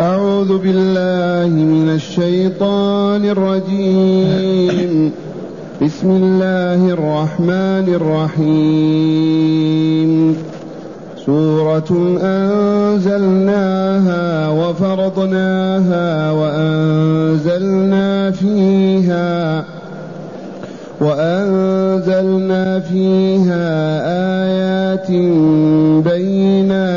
أعوذ بالله من الشيطان الرجيم. بسم الله الرحمن الرحيم. سورة أنزلناها وفرضناها وأنزلنا فيها وأنزلنا فيها آيات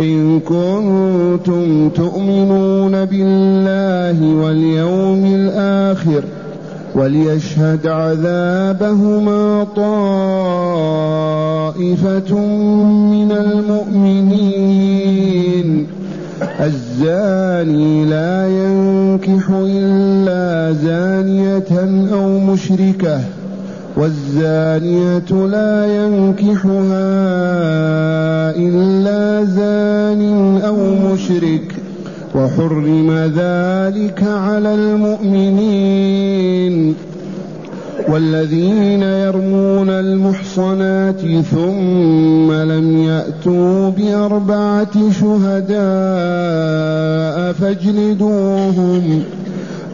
إن كنتم تؤمنون بالله واليوم الآخر وليشهد عذابهما طائفة من المؤمنين الزاني لا ينكح إلا زانية أو مشركة والزانية لا ينكحها إلا زان أو مشرك وحرم ذلك على المؤمنين. والذين يرمون المحصنات ثم لم يأتوا بأربعة شهداء فاجلدوهم.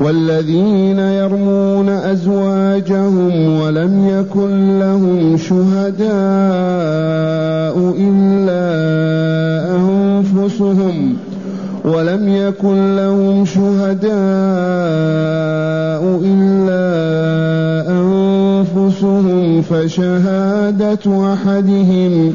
والذين يرمون أزواجهم ولم يكن لهم شهداء إلا أنفسهم ولم يكن لهم شهداء إلا أنفسهم فشهادة أحدهم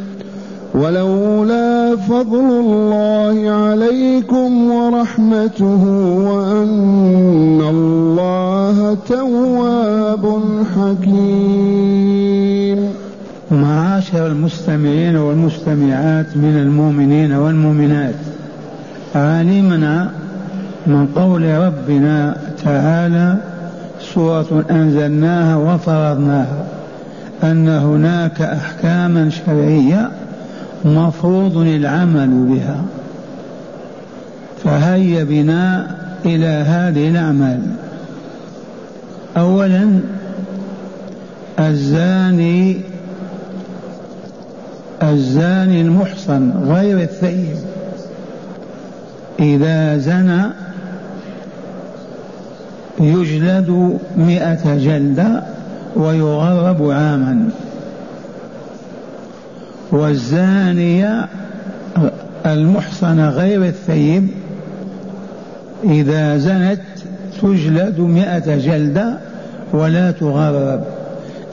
ولولا فضل الله عليكم ورحمته وأن الله تواب حكيم. معاشر المستمعين والمستمعات من المؤمنين والمؤمنات علمنا من قول ربنا تعالى سورة أنزلناها وفرضناها أن هناك أحكاما شرعية مفروض العمل بها. فهيا بنا إلى هذه الأعمال. أولا الزاني الزاني المحصن غير الثيب إذا زنى يجلد مئة جلدة ويغرب عاما. والزانية المحصنة غير الثيب إذا زنت تجلد مئة جلدة ولا تغرب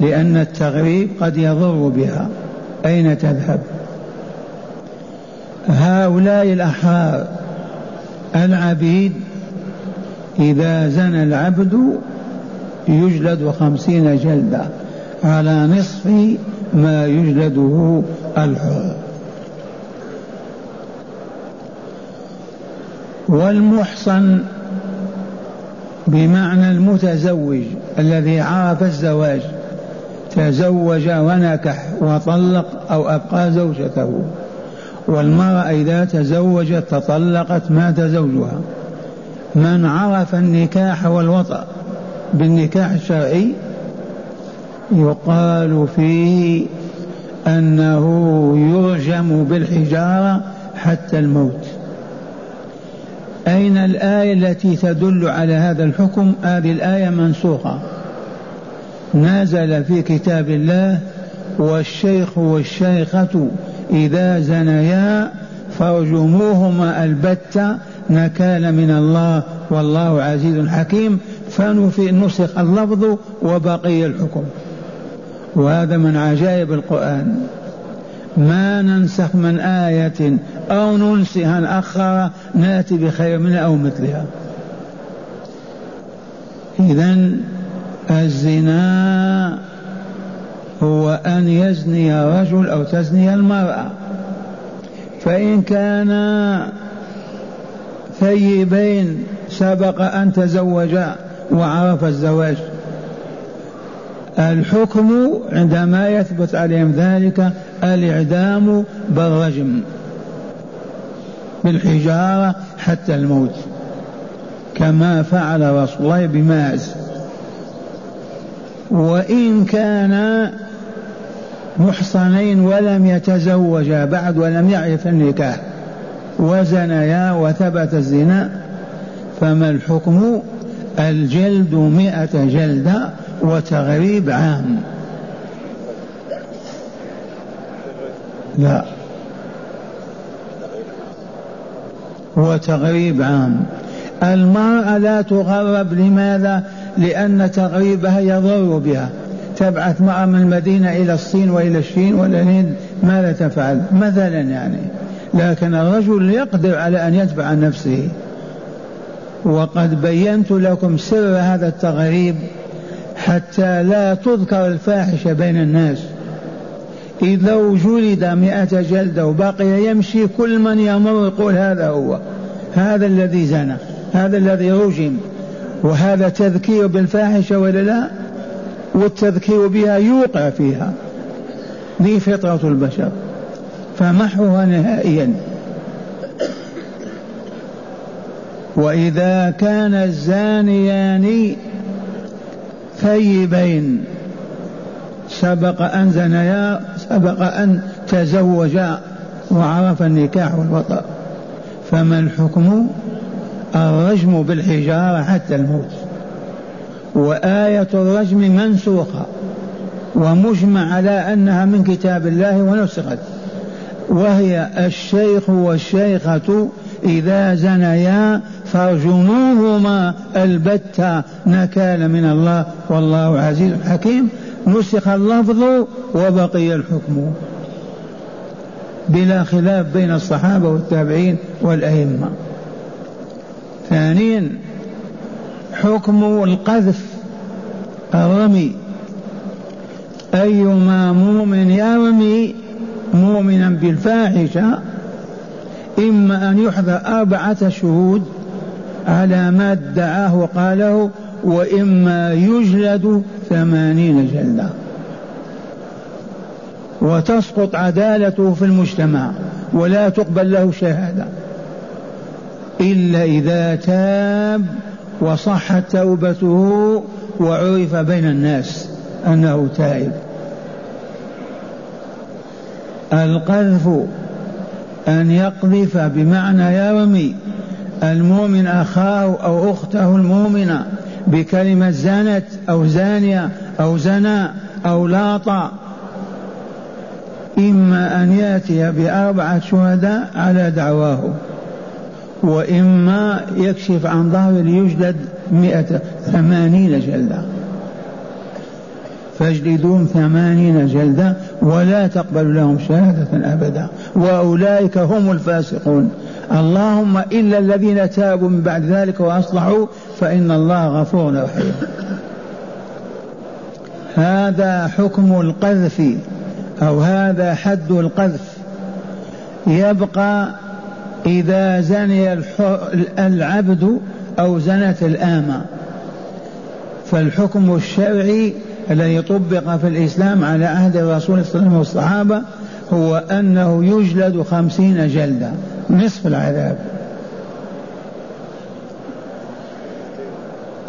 لأن التغريب قد يضر بها. أين تذهب؟ هؤلاء الأحرار العبيد إذا زنى العبد يجلد خمسين جلدة على نصف ما يجلده والمحصن بمعنى المتزوج الذي عرف الزواج تزوج ونكح وطلق أو أبقى زوجته. والمرأة إذا تزوجت تطلقت مات زوجها من عرف النكاح والوطأ بالنكاح الشرعي يقال فيه أنه يرجم بالحجارة حتى الموت. أين الآية التي تدل على هذا الحكم؟ هذه الآية منسوخة. نزل في كتاب الله والشيخ والشيخة إذا زنيا فارجموهما البتة نكال من الله والله عزيز حكيم. فنسخ اللفظ وبقي الحكم. وهذا من عجائب القرآن. ما ننسخ من آية أو ننسها نأخر نأتي بخير منها أو مثلها. إذا الزنا هو أن يزني رجل أو تزني المرأة. فإن كان ثيبين سبق أن تزوجا وعرف الزواج. الحكم عندما يثبت عليهم ذلك الإعدام بالرجم بالحجارة حتى الموت كما فعل رسول الله بماعز وإن كان محصنين ولم يتزوجا بعد ولم يعرف النكاح وزنيا وثبت الزنا فما الحكم؟ الجلد مئة جلدة وتغريب عام. لا. وتغريب عام. المرأة لا تغرب لماذا؟ لأن تغريبها يضر بها. تبعث مرأة من المدينة إلى الصين وإلى الشين ولا الهند ماذا تفعل مثلا يعني. لكن الرجل يقدر على أن يدفع عن نفسه. وقد بينت لكم سر هذا التغريب. حتى لا تذكر الفاحشة بين الناس. إذا جلد مئة جلدة وبقي يمشي كل من يمر يقول هذا هو. هذا الذي زنى هذا الذي رجم. وهذا تذكير بالفاحشة ولا لا؟ والتذكير بها يوقع فيها. ذي فطرة البشر. فمحوها نهائيا. وإذا كان الزانيان ثيبين سبق أن زنيا سبق أن تزوجا وعرف النكاح والوطأ. فما الحكم؟ الرجم بالحجارة حتى الموت. وآية الرجم منسوخة. ومجمع على أنها من كتاب الله ونسخت. وهي الشيخ والشيخة إذا زنيا فارجموهما البتة نكال من الله والله عزيز حكيم. نسخ اللفظ وبقي الحكم. بلا خلاف بين الصحابة والتابعين والأئمة. ثانيا حكم القذف الرمي. أيما مؤمن يرمي مؤمنا بالفاحشة إما أن يحضر أربعة شهود على ما ادعاه وقاله وإما يجلد ثمانين جلدة. وتسقط عدالته في المجتمع ولا تقبل له شهادة. إلا إذا تاب وصحت توبته وعرف بين الناس أنه تائب. القذف أن يقذف بمعنى يرمي المؤمن أخاه أو أخته المؤمنة بكلمة زنت أو زانية أو زنا أو لاط إما أن يأتي بأربعة شهداء على دعواه وإما يكشف عن ظهر ليجلد مئة ثمانين جلدة. فاجلدوهم ثمانين جلدة ولا تقبل لهم شهادة أبدا. وأولئك هم الفاسقون. اللهم إلا الذين تابوا من بعد ذلك وأصلحوا فإن الله غفور رحيم. هذا حكم القذف أو هذا حد القذف. يبقى إذا زني العبد أو زنت الآمة. فالحكم الشرعي الذي طبق في الإسلام على عهد الرسول صلى الله عليه وسلم والصحابة هو أنه يجلد خمسين جلدة نصف العذاب.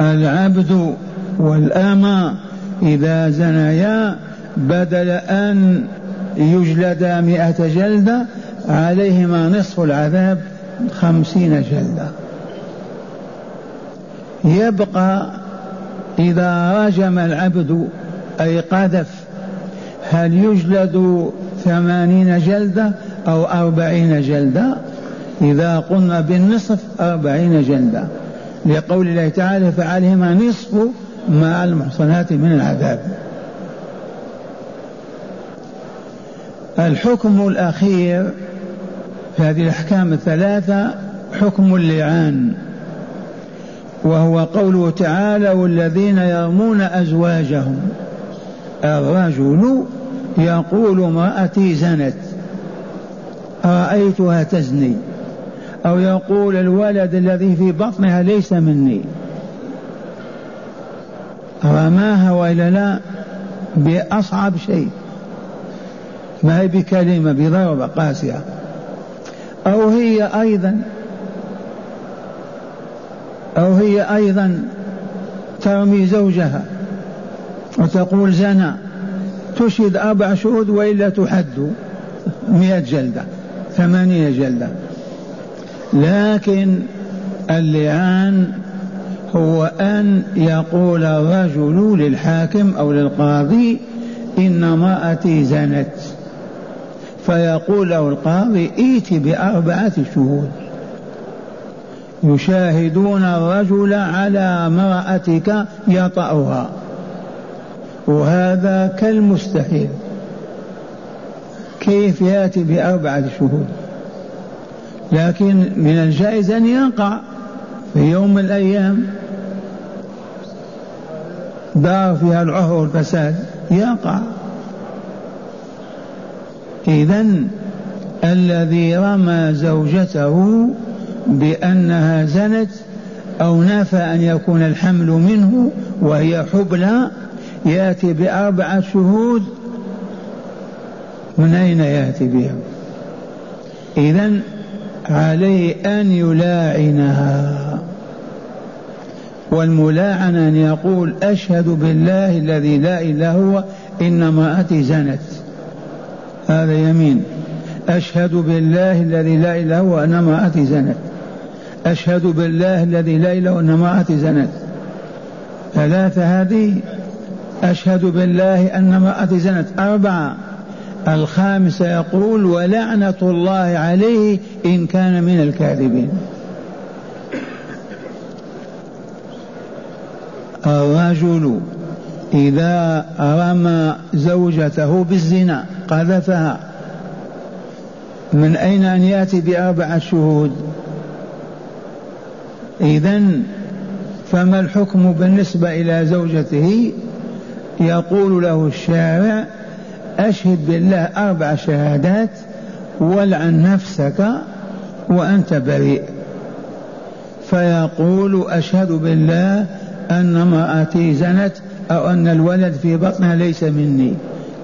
العبد والأمة إذا زنيا بدل أن يجلدا مئة جلدة عليهما نصف العذاب خمسين جلدة. يبقى إذا رجم العبد أي قذف هل يجلد ثمانين جلدة أو أربعين جلدة؟ إذا قلنا بالنصف أربعين جلدة. لقول الله تعالى فعليهما نصف مع المحصنات من العذاب. الحكم الأخير في هذه الأحكام الثلاثة حكم اللعان. وهو قوله تعالى والذين يرمون أزواجهم. الرجل يقول امرأتي زنت رأيتها تزني. أو يقول الولد الذي في بطنها ليس مني. رماها وإلا لا بأصعب شيء. ما هي بكلمة بضربة قاسية. أو هي أيضا أو هي أيضا ترمي زوجها وتقول زنا تشهد أربع شهود وإلا تحد مئة جلدة ثمانية جلدة. لكن اللعان هو أن يقول الرجل للحاكم أو للقاضي إن امرأتي زنت فيقول له القاضي ائت بأربعة شهود يشاهدون الرجل على امرأتك يطأها. وهذا كالمستحيل. كيف يأتي بأربعة شهود؟ لكن من الجائز أن يقع في يوم من الأيام. دار فيها العهر والفساد يقع إذا الذي رمى زوجته بأنها زنت أو نفى أن يكون الحمل منه وهي حبلى يأتي بأربعة شهود من أين يأتي بها؟ إذا عليه أن يلاعنها. والملاعنة أن يقول أشهد بالله الذي لا إله هو إن امرأتي زنت. هذا يمين. أشهد بالله الذي لا إله هو أن امرأتي زنت. أشهد بالله الذي لا إله إلا امرأتي زنت. ثلاثة هذه أشهد بالله أن امرأتي زنت. أربعة الخامسة يقول ولعنة الله عليه إن كان من الكاذبين. الرجل إذا رمى زوجته بالزنا قذفها. من أين أن يأتي بأربعة شهود؟ إذا فما الحكم بالنسبة إلى زوجته؟ يقول له الشارع أشهد بالله أربع شهادات ولعن نفسك وأنت بريء. فيقول أشهد بالله أن امرأتي زنت أو أن الولد في بطنها ليس مني.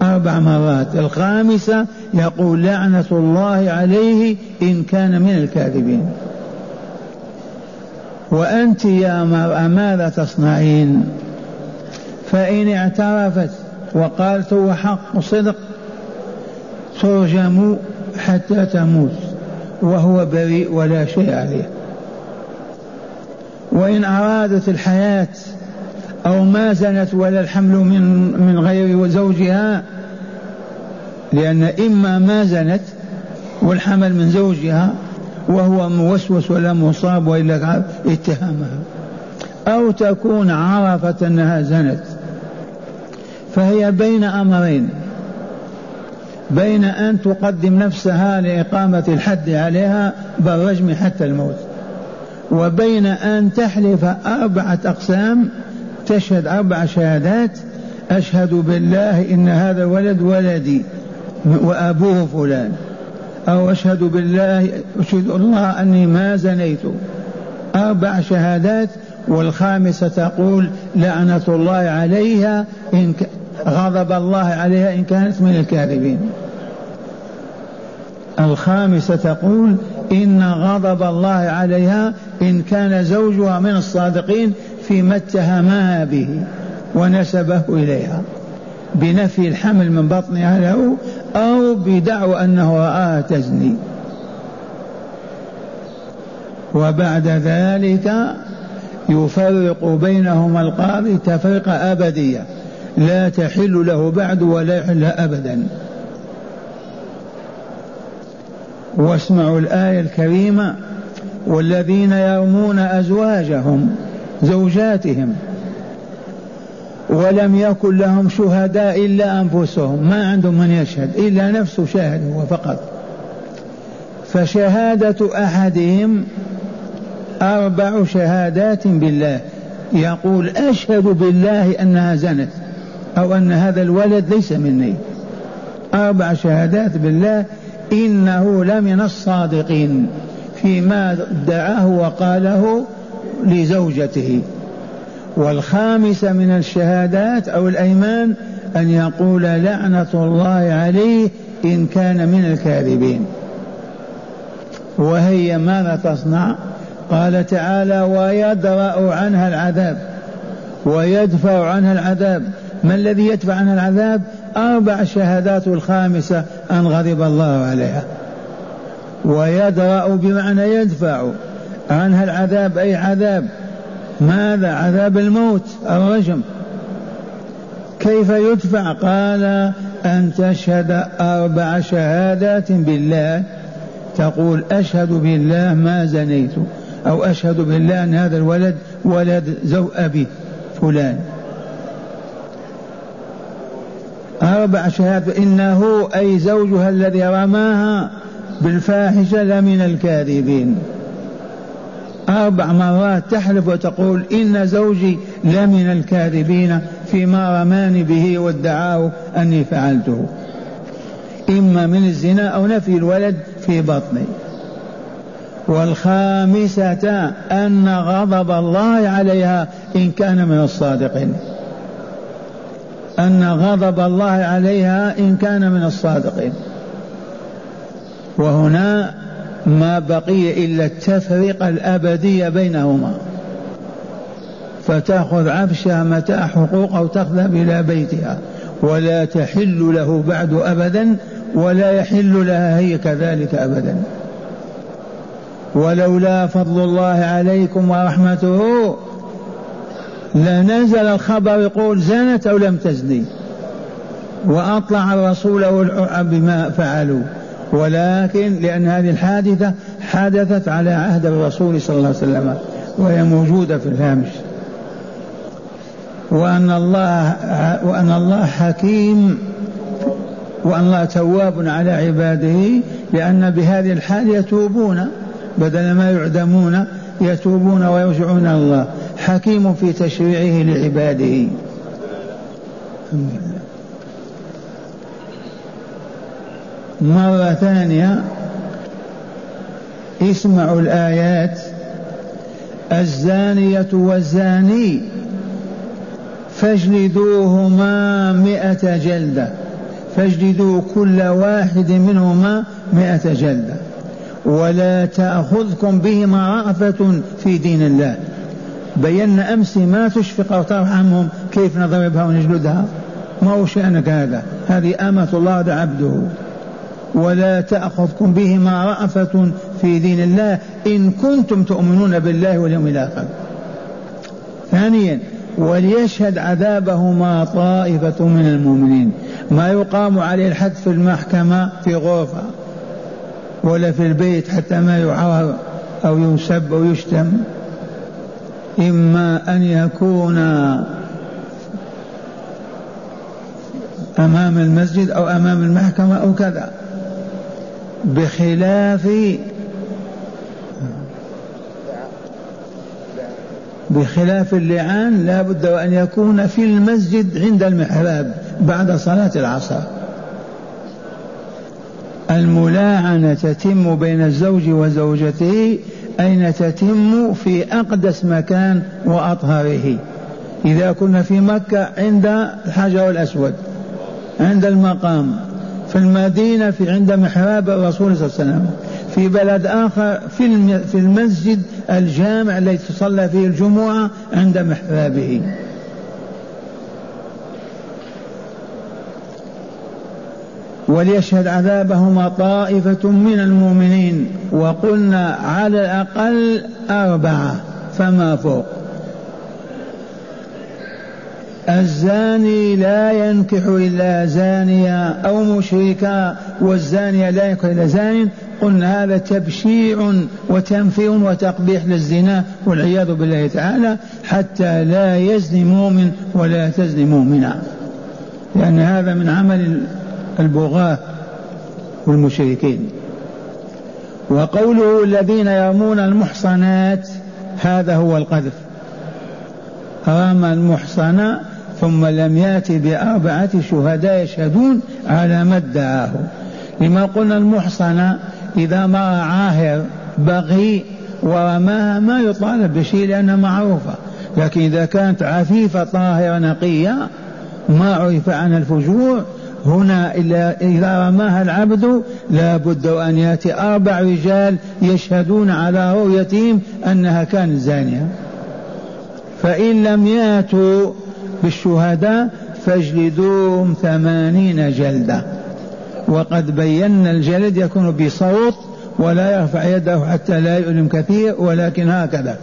أربع مرات. الخامسة يقول لعنة الله عليه إن كان من الكاذبين. وأنت يا مرأة ماذا تصنعين؟ فإن اعترفت وقالت هو حق صدق ترجم حتى تموت وهو بريء ولا شيء عليه. وإن أرادت الحياة أو ما زنت ولا الحمل من من غير زوجها لأن إما ما زنت والحمل من زوجها وهو موسوس ولا مصاب وإلا اتهامها أو تكون عرفت أنها زنت. فهي بين أمرين. بين أن تقدم نفسها لإقامة الحد عليها بالرجم حتى الموت. وبين أن تحلف أربعة أقسام تشهد أربع شهادات أشهد بالله إن هذا الولد ولدي وأبوه فلان. أو أشهد بالله أشهد الله أني ما زنيت. أربع شهادات والخامسة تقول لعنة الله عليها إن غضب الله عليها إن كانت من الكاذبين. الخامسة تقول إن غضب الله عليها إن كان زوجها من الصادقين فيما اتهمها به ونسبه إليها. بنفي الحمل من بطنها له أو بدعوى أنه رآها تزني. وبعد ذلك يفرق بينهما القاضي تفرقة أبدية. لا تحل له بعد ولا يحل أبدا. واسمعوا الآية الكريمة. والذين يرمون أزواجهم زوجاتهم ولم يكن لهم شهداء إلا أنفسهم ما عندهم من يشهد إلا نفسه شاهد هو فقط. فشهادة أحدهم أربع شهادات بالله. يقول أشهد بالله أنها زنت أو أن هذا الولد ليس مني. أربع شهادات بالله إنه لمن الصادقين فيما ادعاه وقاله لزوجته. والخامسة من الشهادات أو الأيمان أن يقول لعنة الله عليه إن كان من الكاذبين. وهي ماذا تصنع؟ قال تعالى ويدرأ عنها العذاب. ويدفع عنها العذاب. ما الذي يدفع عنها العذاب؟ أربع شهادات الخامسة أن غضب الله عليها. ويدرأ بمعنى يدفع عنها العذاب أي عذاب. ماذا؟ عذاب الموت الرجم كيف يدفع؟ قال أن تشهد أربع شهادات بالله. تقول أشهد بالله ما زنيت أو أشهد بالله أن هذا الولد ولد زو أبي فلان. أربع شهادات إنه أي زوجها الذي رماها بالفاحشة لمن الكاذبين. أربع مرات تحلف وتقول إن زوجي لمن الكاذبين فيما رماني به وادعاه أني فعلته. إما من الزنا أو نفي الولد في بطني. والخامسة أن غضب الله عليها إن كان من الصادقين. أن غضب الله عليها إن كان من الصادقين. وهنا ما بقي إلا التفرقة الأبدية بينهما. فتأخذ عفشها متاع حقوق أو تذهب إلى بيتها. ولا تحل له بعد أبدا ولا يحل لها هي كذلك أبدا. ولولا فضل الله عليكم ورحمته لنزل الخبر يقول زنت أو لم تزني. وأطلع الرسول بما فعلوا. ولكن لأن هذه الحادثة حدثت على عهد الرسول صلى الله عليه وسلم وهي موجودة في الهامش. وأن الله وأن الله حكيم وأن الله تواب على عباده لأن بهذه الحال يتوبون بدل ما يعدمون يتوبون ويرجعون الله. حكيم في تشريعه لعباده الحمد لله مرة ثانية اسمعوا الآيات. الزانية والزاني فاجلدوهما مئة جلدة. فاجلدوا كل واحد منهما مئة جلدة. ولا تأخذكم بهما رأفة في دين الله. بينا أمس ما تشفق أو ترحمهم كيف نضربها ونجلدها. ما هو شأنك هذا؟ هذه أمة الله عبده. ولا تأخذكم بهما رأفة في دين الله إن كنتم تؤمنون بالله واليوم الآخر. ثانيا وليشهد عذابهما طائفة من المؤمنين. ما يقام عليه الحد في المحكمة في غرفة ولا في البيت حتى ما يعار أو يسب أو يشتم. إما أن يكون أمام المسجد أو أمام المحكمة أو كذا. بخلاف بخلاف اللعان لا بد وأن يكون في المسجد عند المحراب بعد صلاة العصر. الملاعنة تتم بين الزوج وزوجته أين تتم في أقدس مكان وأطهره. إذا كنا في مكة عند الحجر الأسود عند المقام. في المدينة في عند محراب الرسول صلى الله عليه وسلم. في بلد آخر في في المسجد الجامع الذي تصلى فيه الجمعة عند محرابه. وليشهد عذابهما طائفة من المؤمنين وقلنا على الأقل أربعة فما فوق. الزاني لا ينكح إلا زانية أو مشركا والزانية لا ينكح إلا زان قلنا هذا تبشيع وتنفير وتقبيح للزنا والعياذ بالله تعالى حتى لا يزني مؤمن ولا تزني مؤمنا لأن هذا من عمل البغاة والمشركين. وقوله الذين يرمون المحصنات هذا هو القذف. رمى المحصنة ثم لم يأتي بأربعة شهداء يشهدون على ما ادعاه لما قلنا المحصنة إذا ما عاهر بغي ورماها ما يطالب بشيء لأنها معروفة. لكن إذا كانت عفيفة طاهرة نقية ما عرف عنها الفجور هنا إذا رماها العبد لا بد أن يأتي أربع رجال يشهدون على رؤيتهم أنها كانت زانية. فإن لم يأتوا بالشهداء فاجلدوهم ثمانين جلدة. وقد بينا الجلد يكون بصوت ولا يرفع يده حتى لا يؤلم كثير ولكن هكذا.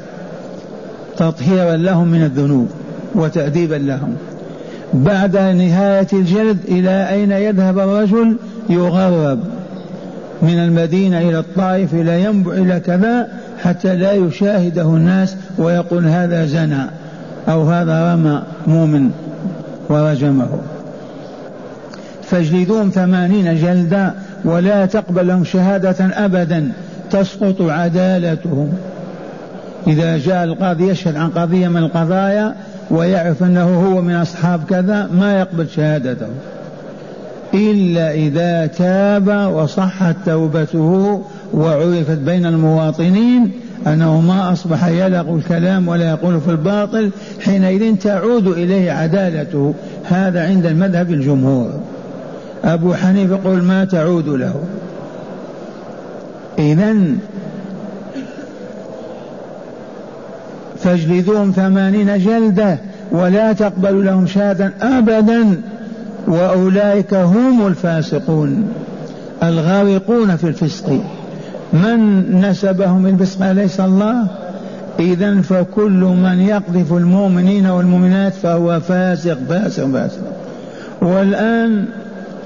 تطهيرا لهم من الذنوب وتأديبا لهم. بعد نهاية الجلد إلى أين يذهب الرجل؟ يغرب من المدينة إلى الطائف إلى ينبع إلى كذا حتى لا يشاهده الناس ويقول هذا زنى أو هذا رمى مؤمن ورجمه. فاجلدوهم ثمانين جلدا ولا تقبل لهم شهادة أبدا تسقط عدالتهم. إذا جاء القاضي يشهد عن قضية من القضايا ويعرف أنه هو من أصحاب كذا ما يقبل شهادته. إلا إذا تاب وصحت توبته وعرفت بين المواطنين أنه ما أصبح يلغ الكلام ولا يقول في الباطل حينئذ تعود إليه عدالته. هذا عند المذهب الجمهور. أبو حنيفة يقول ما تعود له. إذا فاجلدوهم ثمانين جلدة ولا تقبلوا لهم شهادة أبدا وأولئك هم الفاسقون الغارقون في الفسق. من نسبهم الفسق أليس الله إذا فكل من يقذف المؤمنين والمؤمنات فهو فاسق فاسق فاسق. والآن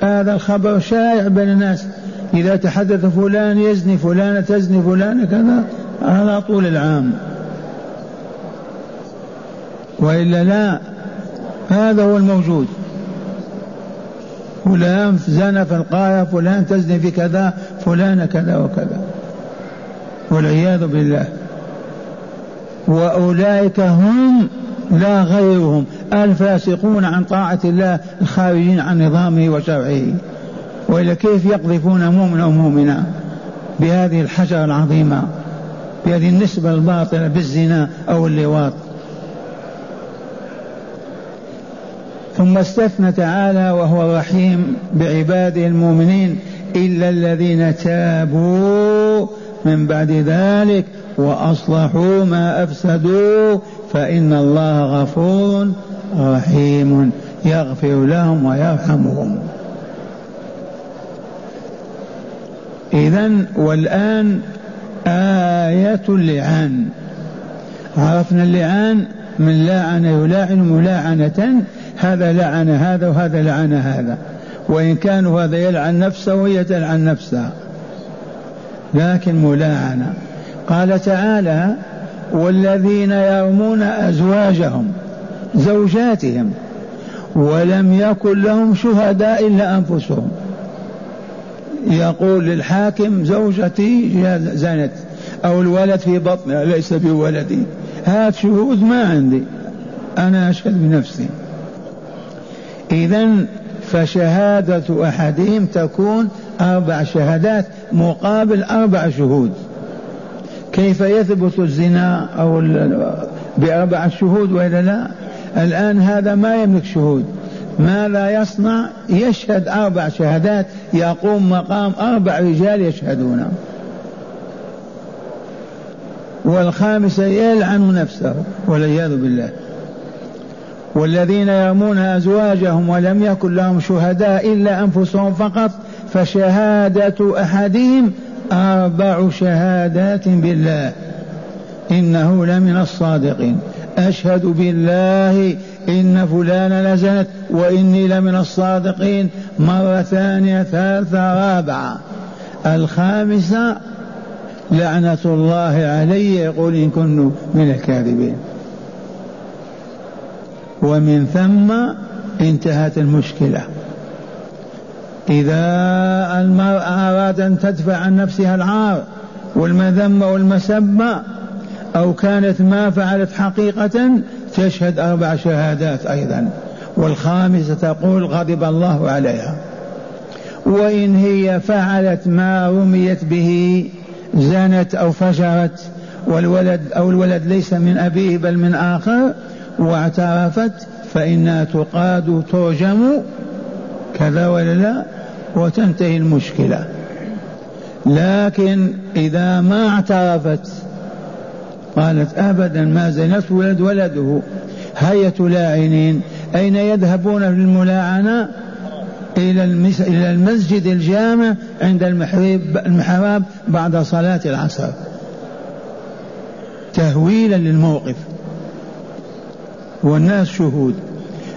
هذا الخبر شائع بين الناس. إذا تحدث فلان يزني فلانة تزني فلانة كذا على طول العام. وإلا لا هذا هو الموجود. فلان زنى في القاية فلان تزني في كذا فلان كذا وكذا. والعياذ بالله. وأولئك هم لا غيرهم الفاسقون عن طاعة الله الخارجين عن نظامه وشرعه. وإلى كيف يقذفون مؤمنا ومؤمنا بهذه الحجرة العظيمة بهذه النسبة الباطلة بالزنا أو اللواط. ثم استثنى تعالى وهو رحيم بعباده المؤمنين إلا الذين تابوا من بعد ذلك وأصلحوا ما أفسدوا فإن الله غفور رحيم يغفر لهم ويرحمهم. إذا والآن آية اللعان. عرفنا اللعان من لاعن يلاعن ملاعنة هذا لعن هذا وهذا لعن هذا. وإن كان هذا يلعن نفسه وهي تلعن نفسها لكن ملاعنة قال تعالى والذين يرمون أزواجهم زوجاتهم ولم يكن لهم شهداء إلا أنفسهم. يقول للحاكم زوجتي زنت أو الولد في بطنها ليس بولدي؟ هات شهود ما عندي أنا أشهد بنفسي. إذا فشهادة أحدهم تكون أربع شهادات مقابل أربع شهود. كيف يثبت الزنا أو بأربع شهود وإلا لا؟ الآن هذا ما يملك شهود. ماذا يصنع يشهد أربع شهادات يقوم مقام أربع رجال يشهدون. والخامسة يلعن نفسه والعياذ بالله. والذين يرمون أزواجهم ولم يكن لهم شهداء إلا أنفسهم فقط فشهادة أحدهم أربع شهادات بالله. إنه لمن الصادقين. أشهد بالله إن فلان لزنت وإني لمن الصادقين. مرة ثانية ثالثة رابعة. الخامسة لعنة الله علي يقول إن كنت من الكاذبين. ومن ثم انتهت المشكلة. إذا المرأة أراد أن تدفع عن نفسها العار والمذمة والمسبة أو كانت ما فعلت حقيقة تشهد أربع شهادات أيضا. والخامسة تقول غضب الله عليها. وإن هي فعلت ما رميت به زنت أو فجرت والولد أو الولد ليس من أبيه بل من آخر واعترفت فإنها تقاد ترجم كذا ولا لا؟ وتنتهي المشكلة. لكن إذا ما اعترفت قالت أبدا ما زنت ولد ولده. هية لاعنين أين يذهبون في الملاعنة إلى إلى المسجد الجامع عند المحراب بعد صلاة العصر. تهويلا للموقف. والناس شهود.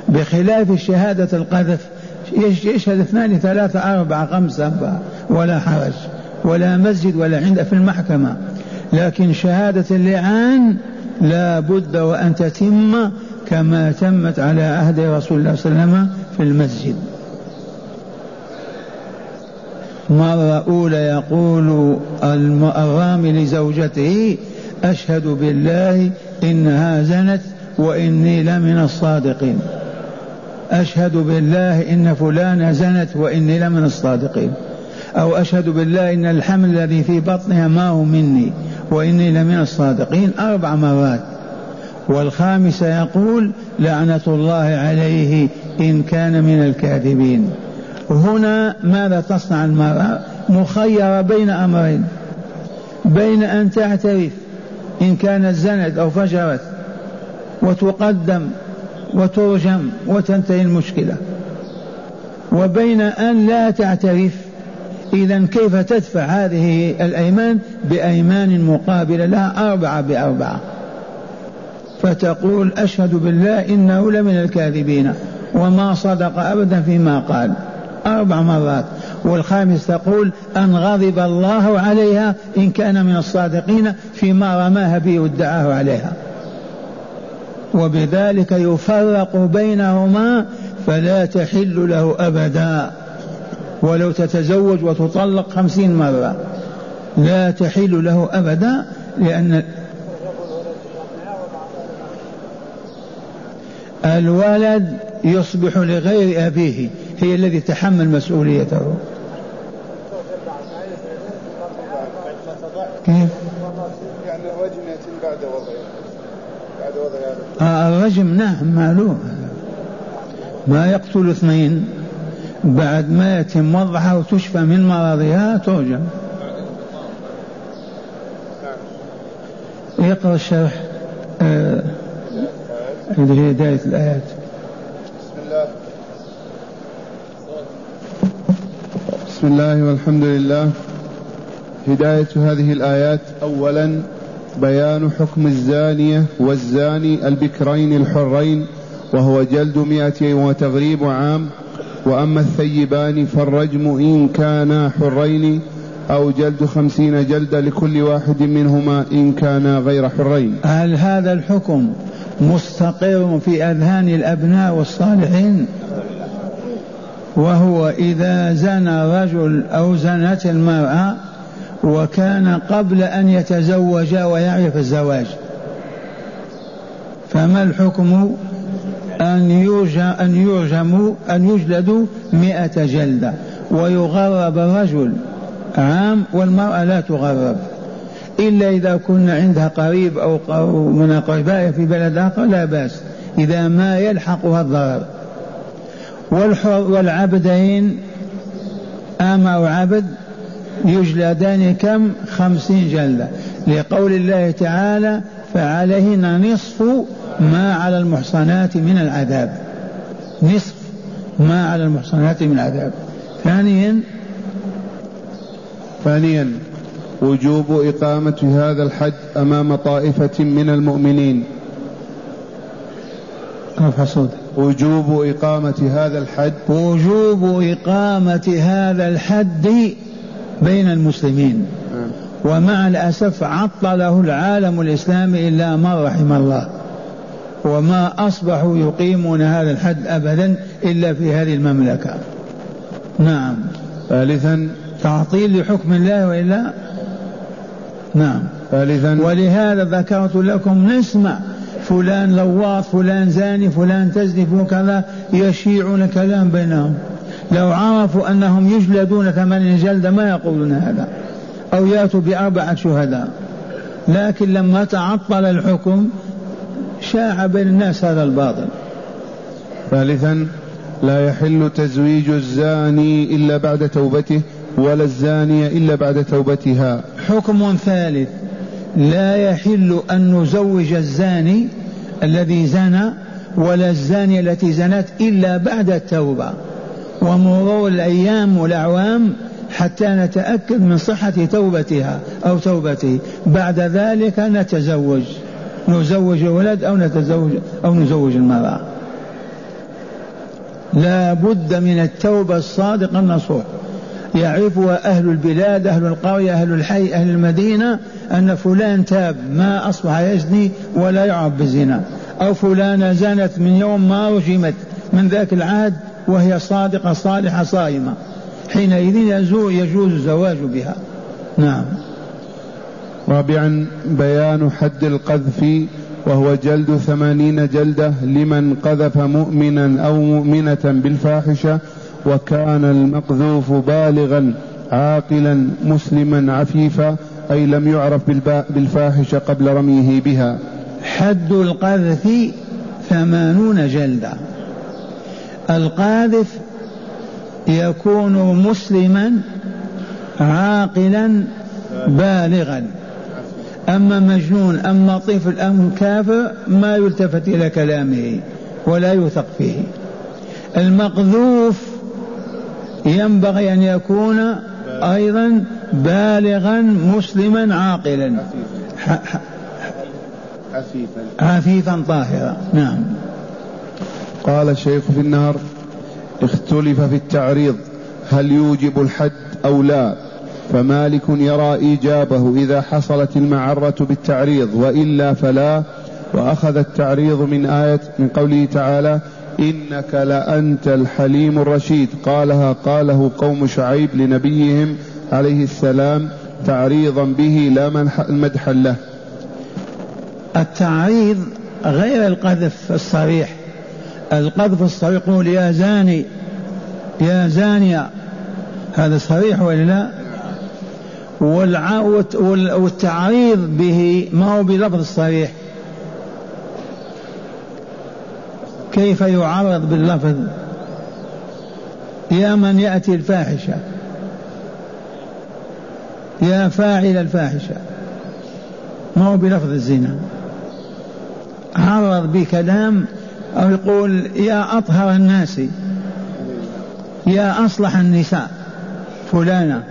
بخلاف شهادة القذف يشهد اثنان ثلاثة أربعة خمسة ولا حرج. ولا مسجد ولا عند في المحكمة. لكن شهادة اللعان لا بد وأن تتم كما تمت على عهد رسول الله صلى الله عليه وسلم في المسجد. مرة أولى يقول الرامي لزوجته أشهد بالله إنها زنت وإني لمن الصادقين. أشهد بالله إن فلانة زنت وإني لمن الصادقين. أو أشهد بالله إن الحمل الذي في بطنها ما هو مني وإني لمن الصادقين. أربع مرات. والخامسة يقول لعنة الله عليه إن كان من الكاذبين. هنا ماذا تصنع المرأة؟ مخيرة بين أمرين. بين أن تعترف إن كانت زنت أو فجرت وتقدم وترجم وتنتهي المشكلة. وبين أن لا تعترف إذا كيف تدفع هذه الأيمان بأيمان مقابلة لها أربعة بأربعة؟ فتقول أشهد بالله إنه لمن الكاذبين وما صدق أبدا فيما قال. أربع مرات. والخامس تقول أن غضب الله عليها إن كان من الصادقين فيما رماها به وادعاه عليها. وبذلك يفرق بينهما فلا تحل له أبدا ولو تتزوج وتطلق خمسين مرة لا تحل له أبدا لأن الولد يصبح لغير أبيه هي الذي تحمل مسؤوليته كيف؟ يعني الرجم يتم بعد وضعه بعد وضع آه الرجم نعم معلوم. ما يقتل اثنين بعد ما يتم وضعها وتشفى من مرضها ترجم يقرأ الشرح آه هداية الآيات. بسم الله. بسم الله والحمد لله. هداية هذه الآيات أولا بيان حكم الزانية والزاني البكرين الحرين وهو جلد مئة وتغريب عام. وأما الثيبان فالرجم إن كانا حرين أو جلد خمسين جلدة لكل واحد منهما إن كانا غير حرين. هل هذا الحكم مستقر في أذهان الأبناء والصالحين؟ وهو إذا زنى رجل أو زنت المرأة وكان قبل أن يتزوجا ويعرف الزواج. فما الحكم أن أن يرجموا أن يجلدوا مئة جلدة؟ ويغرب الرجل عام والمرأة لا تغرب. إلا إذا كنا عندها قريب أو من أقربائها في بلد آخر لا بأس إذا ما يلحقها الضرر. والعبدين أو عبد يجلدان كم؟ خمسين جلدة. لقول الله تعالى فعليهن نصف ما على المحصنات من العذاب. نصف ما على المحصنات من العذاب. ثانيا ثانيا وجوب إقامة هذا الحد أمام طائفة من المؤمنين. وجوب إقامة هذا الحد وجوب إقامة هذا الحد بين المسلمين. ومع الأسف عطله العالم الإسلامي إلا من رحم الله. وما أصبحوا يقيمون هذا الحد أبدا إلا في هذه المملكة. نعم. ثالثا. تعطيل لحكم الله وإلا؟ نعم. ثالثا. ولهذا ذكرت لكم نسمع فلان لواط فلان زاني فلان تزني كذا يشيعون كلام بينهم. لو عرفوا أنهم يجلدون ثمانين جلدة ما يقولون هذا. أو يأتوا بأربعة شهداء. لكن لما تعطل الحكم شاع بين الناس هذا الباطل. ثالثا لا يحل تزويج الزاني إلا بعد توبته ولا الزانية إلا بعد توبتها. حكم ثالث لا يحل أن نزوج الزاني الذي زنى ولا الزانية التي زنت إلا بعد التوبة. ومرور الأيام والأعوام حتى نتأكد من صحة توبتها أو توبته بعد ذلك نتزوج. نزوج الولد أو نتزوج أو نزوج المرأة. لا بد من التوبة الصادقة النصوح. يعرفها أهل البلاد أهل القرية أهل الحي أهل المدينة أن فلان تاب ما أصبح يزني ولا يعرف بالزنا. أو فلانة زنت من يوم ما رجمت. من ذاك العهد وهي صادقة صالحة صائمة. حينئذ يجوز الزواج بها. نعم. رابعا بيان حد القذف وهو جلد ثمانين جلدة لمن قذف مؤمنا أو مؤمنة بالفاحشة وكان المقذوف بالغا عاقلا مسلما عفيفا أي لم يعرف بالفاحشة قبل رميه بها. حد القذف ثمانون جلدة. القاذف يكون مسلما عاقلا بالغا. أما مجنون أما طفل أم كافر ما يلتفت إلى كلامه ولا يوثق فيه. المقذوف ينبغي أن يكون أيضا بالغا مسلما عاقلا. عفيفا. عفيفا طاهرا. نعم. قال الشيخ في النهر اختلف في التعريض هل يوجب الحد أو لا؟ فمالك يرى إيجابه إذا حصلت المعرة بالتعريض وإلا فلا وأخذ التعريض من آية من قوله تعالى إنك لأنت الحليم الرشيد. قالها قاله قوم شعيب لنبيهم عليه السلام تعريضا به لا مدحا له. التعريض غير القذف الصريح. القذف الصريح يقول يا زاني يا زانية هذا صريح ولا لا؟ والتعريض به ما هو بلفظ صريح كيف يعرض باللفظ؟ يا من يأتي الفاحشة. يا فاعل الفاحشة. ما هو بلفظ الزنا؟ عرض بكلام أو يقول يا أطهر الناس يا أصلح النساء فلانة.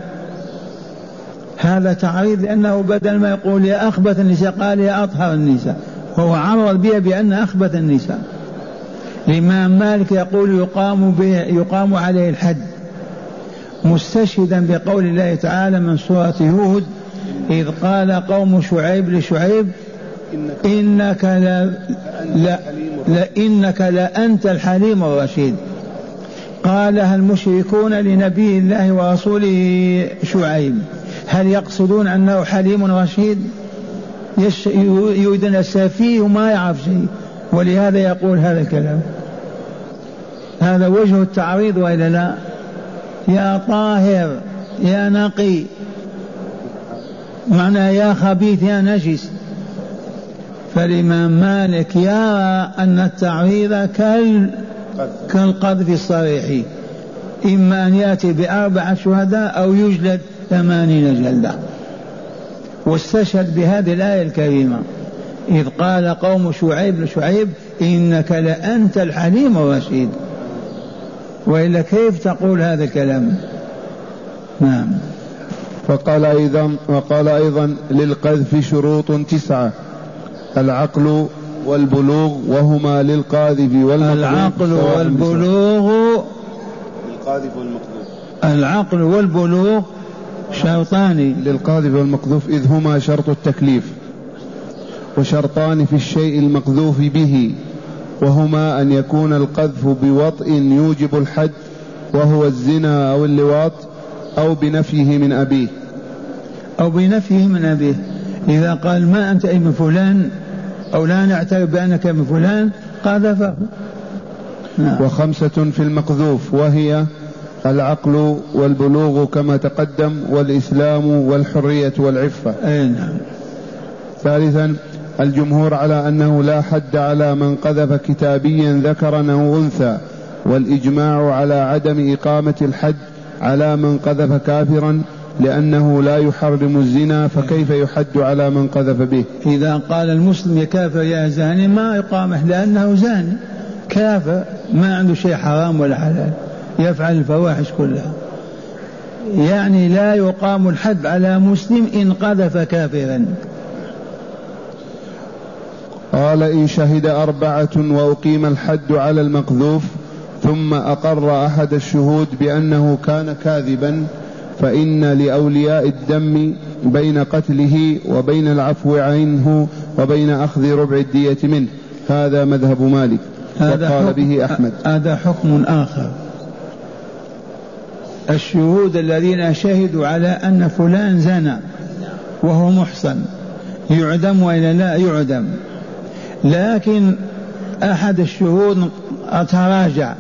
هذا تعريض لأنه بدل ما يقول يا أخبث النساء قال يا أطهر النساء. وهو عرض بها بأن أخبث النساء. الإمام مالك يقول يقام به يقام عليه الحد. مستشهدا بقول الله تعالى من سورة هود إذ قال قوم شعيب لشعيب إنك لا, لا, لأنت الحليم الرشيد. قالها المشركون لنبي الله ورسوله شعيب؟ هل يقصدون أنه حليم رشيد؟ يريدون السفيه وما يعرف شيء. ولهذا يقول هذا الكلام. هذا وجه التعريض وإلا لا؟ يا طاهر يا نقي. معنى يا خبيث يا نجس. فالإمام مالك يرى أن التعويض كال كالقذف الصريح. إما أن يأتي بأربعة شهداء أو يجلد ثمانين جلدة. واستشهد بهذه الآية الكريمة. إذ قال قوم شعيب لشعيب إنك لأنت الحليم الرشيد. وإلا كيف تقول هذا الكلام؟ نعم. وقال أيضا وقال أيضا للقذف شروط تسعة. العقل والبلوغ وهما للقاذف والمقذوف. العقل والبلوغ. للقاذف والمقذوف. العقل والبلوغ شرطان. للقاذف والمقذوف إذ هما شرط التكليف وشرطان في الشيء المقذوف به وهما أن يكون القذف بوطء يوجب الحد وهو الزنا أو اللواط أو بنفيه من أبيه. أو بنفيه من أبيه. إذا قال ما أنت ابن فلان أو لا نعترف بأنك ابن فلان قذفه نعم. وخمسة في المقذوف وهي العقل والبلوغ كما تقدم والإسلام والحرية والعفة. أي نعم. ثالثا الجمهور على أنه لا حد على من قذف كتابيا ذكرا أو أنثى والإجماع على عدم إقامة الحد على من قذف كافرا لأنه لا يحرم الزنا فكيف يحد على من قذف به؟ إذا قال المسلم يا كافر يا زاني ما يقامه لأنه زاني. كافر ما عنده شيء حرام ولا حلال. يفعل الفواحش كلها. يعني لا يقام الحد على مسلم إن قذف كافرا. قال إن شهد أربعة وأقيم الحد على المقذوف ثم أقر أحد الشهود بأنه كان كاذبا فإن لأولياء الدم بين قتله وبين العفو عنه وبين أخذ ربع الدية منه. هذا مذهب مالك. هذا وقال به أحمد. هذا حكم آخر. الشهود الذين شهدوا على أن فلان زنى وهو محصن. يعدم وإلا لا يعدم. لكن أحد الشهود تراجع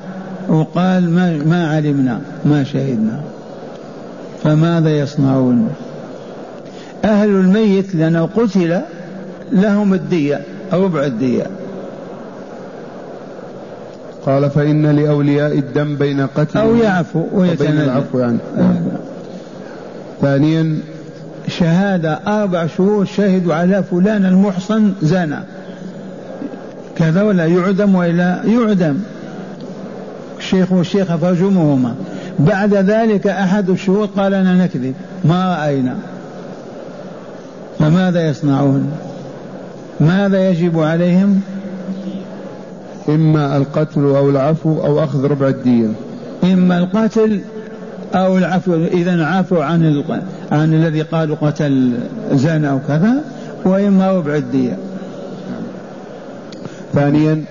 وقال ما, ما علمنا ما شهدنا. فماذا يصنعون؟ أهل الميت لأنه قتل لهم الدية ربع الدية. قال فإن لأولياء الدم بين قتل أو يعفو ويتنازل العفو عنه يعني. ثانيا شهادة أربع شهور شهدوا على فلان المحصن زنى كذا ولا يعدم وإلا يعدم. الشيخ والشيخ فرجمهما. بعد ذلك أحد الشهود قال أنا نكذب. ما رأينا. فماذا يصنعون؟ ماذا يجب عليهم؟ إما القتل أو العفو أو أخذ ربع الدية إما القتل أو العفو. إذا عفوا عن ال... عن الذي قالوا قتل زنا أو كذا وإما ربع الدية ثانيا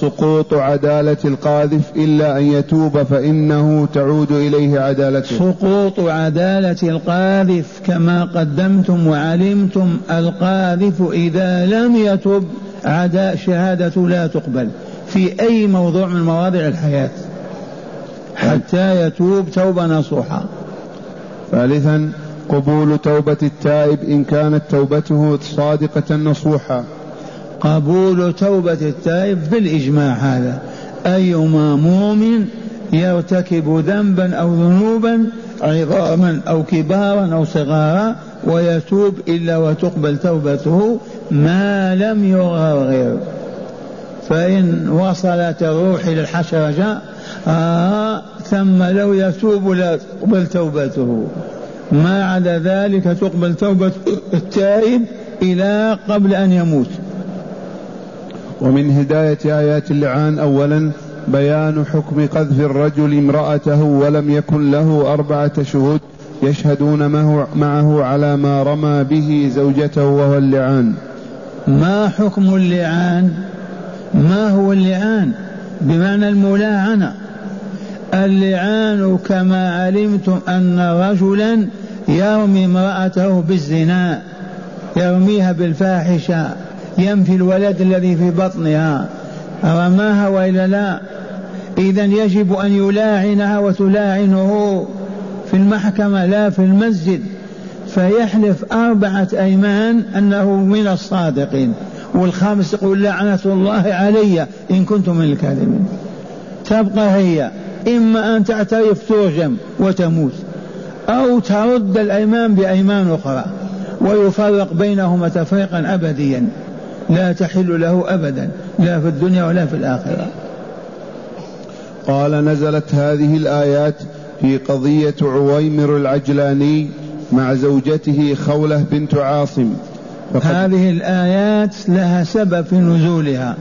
سقوط عدالة القاذف إلا أن يتوب فإنه تعود إليه عدالته. سقوط عدالة القاذف كما قدمتم وعلمتم القاذف إذا لم يتب عدا شهادة لا تقبل في أي موضوع من مواضع الحياة. حتى يتوب توبة نصوحة. ثالثا قبول توبة التائب إن كانت توبته صادقة نصوحة. قبول توبة التائب بالإجماع هذا. أيما مؤمن يرتكب ذنبا أو ذنوبا عظاما أو كبارا أو صغارا ويتوب إلا وتقبل توبته ما لم يغرغر فإن وصلت الروح إلى الحشرجة آه ثم لو يتوب لا تقبل توبته. ما عدا ذلك تقبل توبة التائب إلى قبل أن يموت. ومن هداية آيات اللعان أولا بيان حكم قذف الرجل امرأته ولم يكن له أربعة شهود يشهدون معه على ما رمى به زوجته وهو اللعان. ما حكم اللعان؟ ما هو اللعان؟ بمعنى الملاعنة اللعان كما علمتم أن رجلا يرمي امرأته بالزنا يرميها بالفاحشة. ينفي الولد الذي في بطنها. رماها والا لا. اذا يجب أن يلاعنها وتلاعنه في المحكمة لا في المسجد. فيحلف أربعة أيمان أنه من الصادقين. والخامس يقول لعنة الله علي إن كنت من الكاذبين. تبقى هي. إما أن تعترف ترجم وتموت أو ترد الأيمان بأيمان أخرى ويفرق بينهما تفريقا أبديا. لا تحل له أبدا لا في الدنيا ولا في الآخرة. قال نزلت هذه الآيات في قضية عويمر العجلاني مع زوجته خولة بنت عاصم. هذه الآيات لها سبب في نزولها.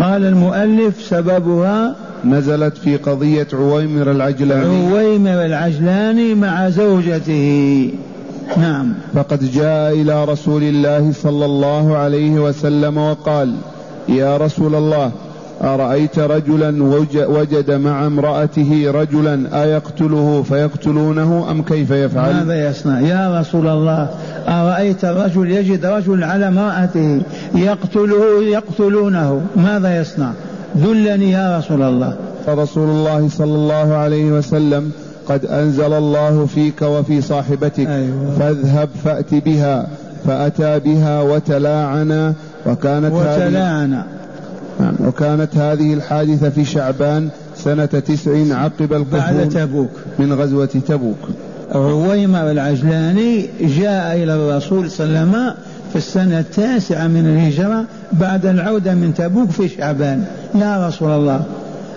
قال المؤلف سببها نزلت في قضية عويمر العجلاني. عويمر العجلاني مع زوجته. نعم. فقد جاء إلى رسول الله صلى الله عليه وسلم وقال يا رسول الله أرأيت رجلا وجد مع امرأته رجلا أيقتله فيقتلونه أم كيف يفعل؟ ماذا يصنع يا رسول الله أرأيت الرجل يجد رجل على امرأته يقتله يقتلونه؟ ماذا يصنع؟ دلني يا رسول الله. فرسول الله صلى الله عليه وسلم قد أنزل الله فيك وفي صاحبتك أيوة. فاذهب فأت بها فأتى بها وتلاعنا وكانت وتلاعنا. نعم وكانت هذه الحادثة في شعبان سنة تسع عقب القفول بعد تبوك. من غزوة تبوك. رويمة العجلاني جاء إلى الرسول صلى الله عليه وسلم في السنة التاسعة من الهجرة بعد العودة من تبوك في شعبان. يا رسول الله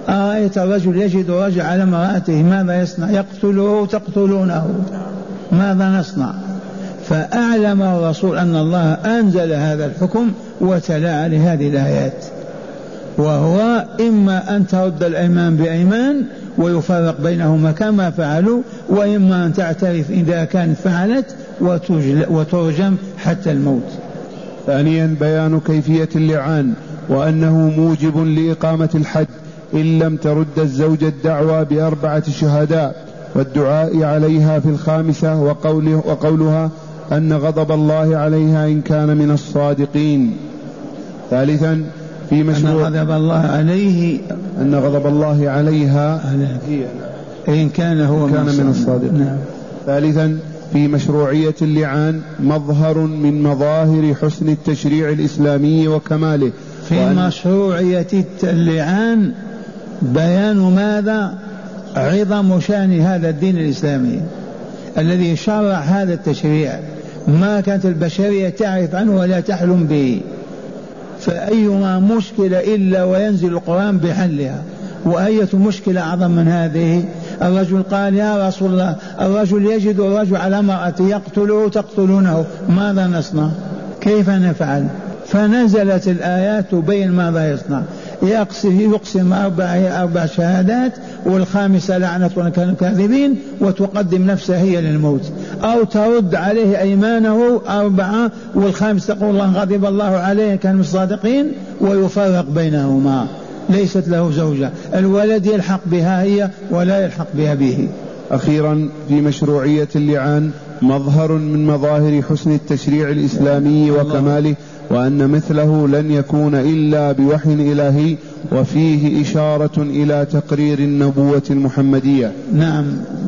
أرأيت الرجل يجد رجل على امرأته ماذا يصنع؟ يقتله تقتلونه. ماذا نصنع؟ فأعلم الرسول أن الله أنزل هذا الحكم وتلا عليه هذه الآيات. وهو إما أن ترد الأيمان بأيمان ويفرق بينهما كما فعلوا وإما أن تعترف إذا كانت فعلت وترجم حتى الموت. ثانيا بيان كيفية اللعان وأنه موجب لإقامة الحد. إن لم ترد الزوجة الدعوى بأربعة شهداء والدعاء عليها في الخامسة وقوله وقولها أن غضب الله عليها إن كان من الصادقين. ثالثا في مشروع أن غضب الله عليه أن غضب الله عليها إن كان هو كان من الصادقين. نعم. ثالثا في مشروعية اللعان مظهر من مظاهر حسن التشريع الإسلامي وكماله. في مشروعية اللعان بيان ماذا عظم شأن هذا الدين الإسلامي الذي شرع هذا التشريع. ما كانت البشرية تعرف عنه ولا تحلم به. فأيما مشكلة إلا وينزل القرآن بحلها. وأية مشكلة أعظم من هذه؟ الرجل قال يا رسول الله الرجل يجد الرجل على امرأته يقتله تقتلونه. ماذا نصنع؟ كيف نفعل؟ فنزلت الآيات تبين ماذا يصنع؟ يقسم يقسم أربع أربع شهادات والخامسة لعنة كاذبين وتقدم نفسها هي للموت. أو ترد عليه أيمانه أربعة والخامسة تقول الله غضب الله عليه كان من الصادقين ويفرق بينهما. ليست له زوجة. الولد يلحق بها هي ولا يلحق بها به أخيرا في مشروعية اللعان مظهر من مظاهر حسن التشريع الإسلامي وكماله وأن مثله لن يكون إلا بوحي إلهي وفيه إشارة إلى تقرير النبوة المحمدية. نعم.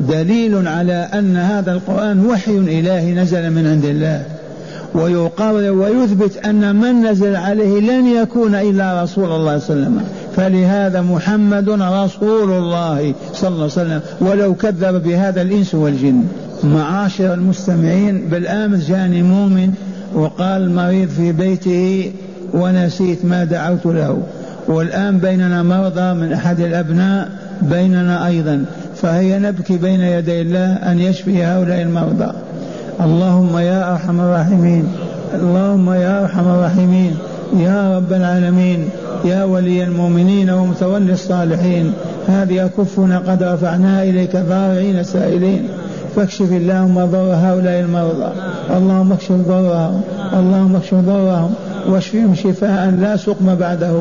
دليل على أن هذا القرآن وحي إلهي نزل من عند الله. ويقرر ويثبت أن من نزل عليه لن يكون إلا رسول الله صلى الله عليه وسلم. فلهذا محمد رسول الله صلى الله عليه وسلم ولو كذب بهذا الإنس والجن. معاشر المستمعين بالأمس جاني مؤمن وقال المريض في بيته ونسيت ما دعوت له. والآن بيننا مرضى من أحد الأبناء بيننا أيضا. فهي نبكي بين يدي الله أن يشفي هؤلاء المرضى. اللهم يا أرحم الراحمين اللهم يا أرحم الراحمين يا رب العالمين يا ولي المؤمنين ومتولي الصالحين. هذه أكفنا قد رفعناها إليك ضارعين سائلين. فاكشف اللهم ضر هؤلاء المرضى. اللهم اكشف ضرهم. اللهم اكشف ضرهم. واشفهم شفاء لا سقم بعده.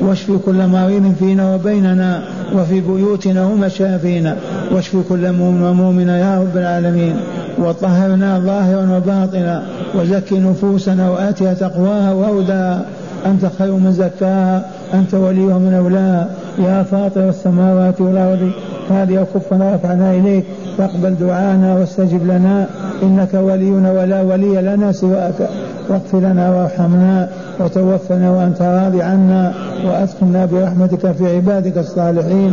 واشف كل مريض فينا وبيننا وفي بيوتنا ومشافينا. واشف كل مؤمن ومؤمنة يا رب العالمين. وطهرنا ظاهرا وباطنا. وزكي نفوسنا وآتها تقواها وهداها أنت خير من زكاها. أنت وليها من أولاها. يا فاطر السماوات والأرض. هذه كفنا رفعنا إليك. واقبل دعانا واستجب لنا إنك ولينا ولا ولي لنا سواك. واغفر لنا وارحمنا وتوفنا وأنت راضي عنا وأدخلنا برحمتك في عبادك الصالحين.